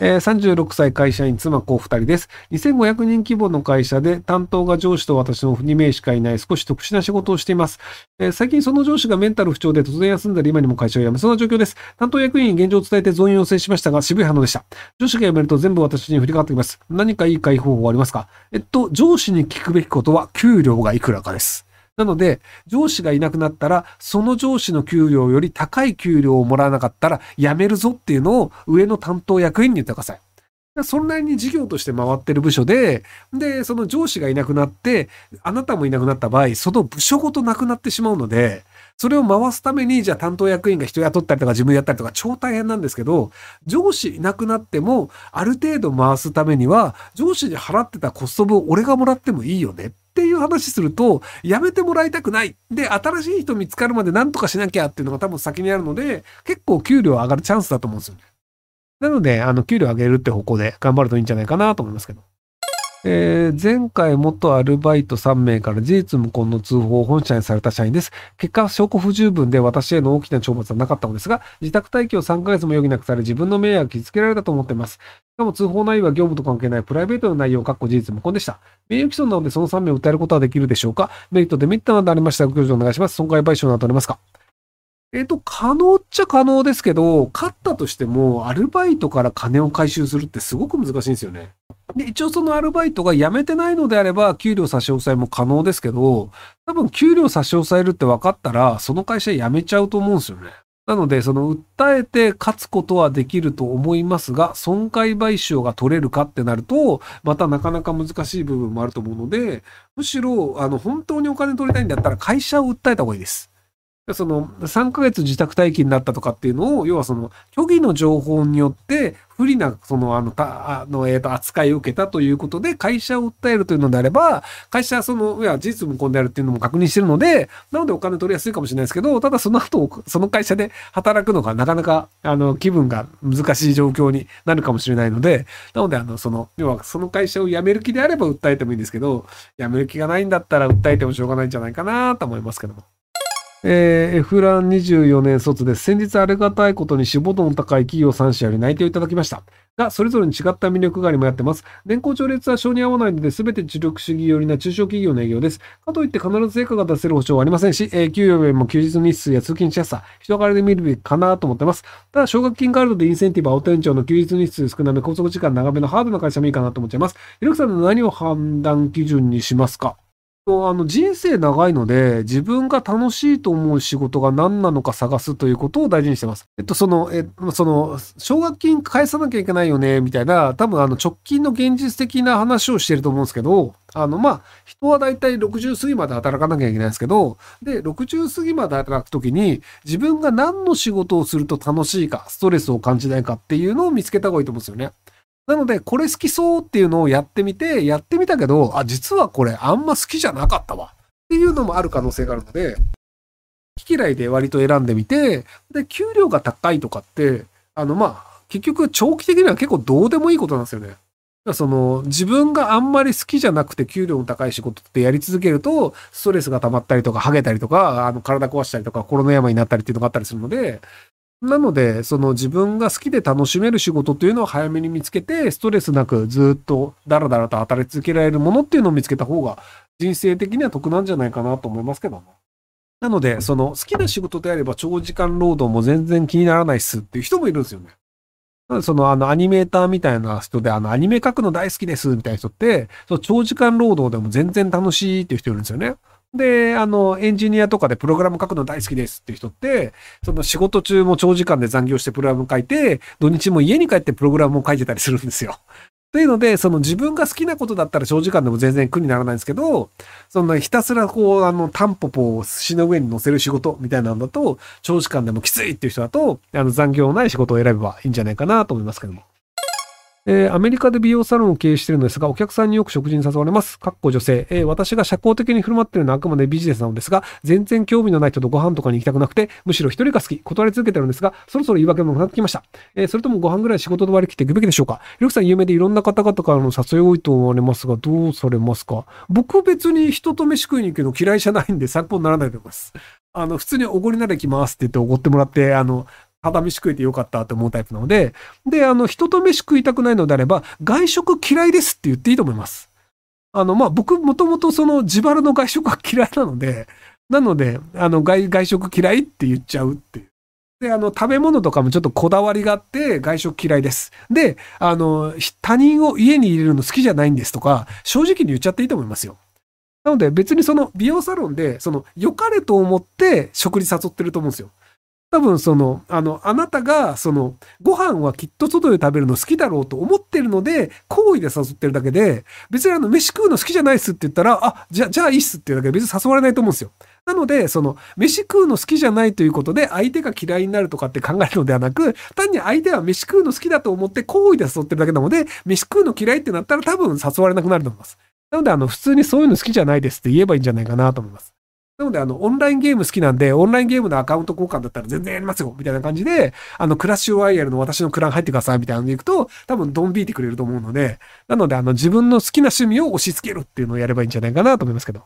えー、36歳会社員、妻子2人です。2500人規模の会社で担当が上司と私の2名しかいない少し特殊な仕事をしています。えー、最近その上司がメンタル不調で突然休んだり今にも会社を辞めそうな状況です。担当役員に現状を伝えて増員要請しましたが渋い反応でした。上司が辞めると全部私に振りかかってきます。何かいい解放法はありますか？えっと、上司に聞くべきことは給料がいくらかです。なので、上司がいなくなったら、その上司の給料より高い給料をもらわなかったら、辞めるぞっていうのを上の担当役員に言ってください。そんなに事業として回ってる部署で、で、その上司がいなくなって、あなたもいなくなった場合、その部署ごとなくなってしまうので、それを回すために、じゃあ担当役員が人雇ったりとか自分やったりとか超大変なんですけど、上司いなくなっても、ある程度回すためには、上司に払ってたコスト分俺がもらってもいいよねっていう話すると、やめてもらいたくない。で、新しい人見つかるまで何とかしなきゃっていうのが多分先にあるので、結構給料上がるチャンスだと思うんですよね。なので、あの、給料上げるって方向で頑張るといいんじゃないかなと思いますけど。えー、前回元アルバイト3名から事実無根の通報を本社にされた社員です。結果、証拠不十分で私への大きな懲罰はなかったのですが、自宅待機を3ヶ月も余儀なくされ自分の名誉を傷つけられたと思っています。しかも通報内容は業務と関係ないプライベートの内容を確保事実無根でした。名誉毀損なのでその3名を訴えることはできるでしょうか？メリット、デメリットなどありましたらご教授お願いします。損害賠償などありますかえっ、と、可能っちゃ可能ですけど、勝ったとしても、アルバイトから金を回収するってすごく難しいんですよね。で、一応そのアルバイトが辞めてないのであれば、給料差し押さえも可能ですけど、多分給料差し押さえるって分かったら、その会社辞めちゃうと思うんですよね。なので、その訴えて勝つことはできると思いますが、損害賠償が取れるかってなると、またなかなか難しい部分もあると思うので、むしろ、あの、本当にお金取りたいんだったら会社を訴えた方がいいです。その3ヶ月自宅待機になったとかっていうのを、要はその虚偽の情報によって不利なそのあのたあの、えー、と扱いを受けたということで会社を訴えるというのであれば、会社はその、いや、事実無根であるっていうのも確認してるので、なのでお金取りやすいかもしれないですけど、ただその後、その会社で働くのがなかなか、あの、気分が難しい状況になるかもしれないので、なので、あの、その、要はその会社を辞める気であれば訴えてもいいんですけど、辞める気がないんだったら訴えてもしょうがないんじゃないかなと思いますけども。えー、F ラン24年卒です。先日ありがたいことに志望度の高い企業3社より内定をいただきました。が、それぞれに違った魅力がありもやってます。年功序列は性に合わないので、すべて知力主義寄りな中小企業の営業です。かといって必ず成果が出せる保証はありませんし、えー、給与よりも休日日数や通勤しやすさ、人柄で見るべきかなと思ってます。ただ、奨学金カードでインセンティブはお店長の休日日数少なめ、拘束時間長めのハードな会社もいいかなと思っちゃいます。ひろきさんの何を判断基準にしますか？あの人生長いので、自分が楽しいと思う仕事が何なのか探すということを大事にしてます。えっと、その、え、その、奨学金返さなきゃいけないよね、みたいな、多分あの直近の現実的な話をしてると思うんですけど、あの、まあ、人はだいたい60過ぎまで働かなきゃいけないんですけど、で、60過ぎまで働くときに、自分が何の仕事をすると楽しいか、ストレスを感じないかっていうのを見つけた方がいいと思うんですよね。なので、これ好きそうっていうのをやってみて、やってみたけど、あ、実はこれあんま好きじゃなかったわ。っていうのもある可能性があるので、好き嫌いで割と選んでみて、で、給料が高いとかって、あの、まあ、結局長期的には結構どうでもいいことなんですよね。その自分があんまり好きじゃなくて給料の高い仕事ってやり続けるとストレスが溜まったりとかハゲたりとかあの体壊したりとかコロナ病になったりっていうのがあったりするのでなので、その自分が好きで楽しめる仕事っていうのを早めに見つけて、ストレスなくずっとダラダラと働き続けられるものっていうのを見つけた方が、人生的には得なんじゃないかなと思いますけどね。なので、その好きな仕事であれば長時間労働も全然気にならないっすっていう人もいるんですよね。そのあのアニメーターみたいな人で、あのアニメ描くの大好きですみたいな人って、その長時間労働でも全然楽しいっていう人いるんですよね。で、あの、エンジニアとかでプログラム書くの大好きですっていう人って、その仕事中も長時間で残業してプログラム書いて、土日も家に帰ってプログラムを書いてたりするんですよ。というので、その自分が好きなことだったら長時間でも全然苦にならないんですけど、そのひたすらこう、あの、タンポポを寿司の上に乗せる仕事みたいなんだと、長時間でもきついっていう人だと、あの、残業のない仕事を選べばいいんじゃないかなと思いますけども。えー、アメリカで美容サロンを経営しているのですが、お客さんによく食事に誘われます。かっこ女性。えー、私が社交的に振る舞っているのはあくまでビジネスなのですが、全然興味のない人とご飯とかに行きたくなくて、むしろ一人が好き、断り続けてるんですが、そろそろ言い訳もなってきました。えー、それともご飯ぐらい仕事で割り切っていくべきでしょうかひろきさん有名でいろんな方々からの誘い多いと思われますが、どうされますか？僕別に人と飯食いに行くの嫌いじゃないんで参考にならないと思います。あの、普通におごりなら行きますって言っておごってもらって、あの、ただ飯食えてよかったって思うタイプなので、で、あの、人と飯食いたくないのであれば、外食嫌いですって言っていいと思います。あの、まあ、僕、もともとその自腹の外食が嫌いなので、なので、あの、外、外食嫌いって言っちゃうっていう。で、あの、食べ物とかもちょっとこだわりがあって、外食嫌いです。で、あの、他人を家に入れるの好きじゃないんですとか、正直に言っちゃっていいと思いますよ。なので別にその美容サロンで、その良かれと思って食事誘ってると思うんですよ。多分その、あの、あなたが、その、ご飯はきっと外で食べるの好きだろうと思ってるので、好意で誘ってるだけで、別にあの、飯食うの好きじゃないっすって言ったら、あ、じゃ、じゃあいいっすっていうだけで別に誘われないと思うんですよ。なので、その、飯食うの好きじゃないということで、相手が嫌いになるとかって考えるのではなく、単に相手は飯食うの好きだと思って好意で誘ってるだけなので、飯食うの嫌いってなったら多分誘われなくなると思います。なので、あの、普通にそういうの好きじゃないですって言えばいいんじゃないかなと思います。なので、あの、オンラインゲーム好きなんで、オンラインゲームのアカウント交換だったら全然やりますよみたいな感じで、あの、クラッシュワイヤルの私のクラン入ってくださいみたいなので行くと、多分ドン引いてくれると思うので、なので、あの、自分の好きな趣味を押し付けるっていうのをやればいいんじゃないかなと思いますけど。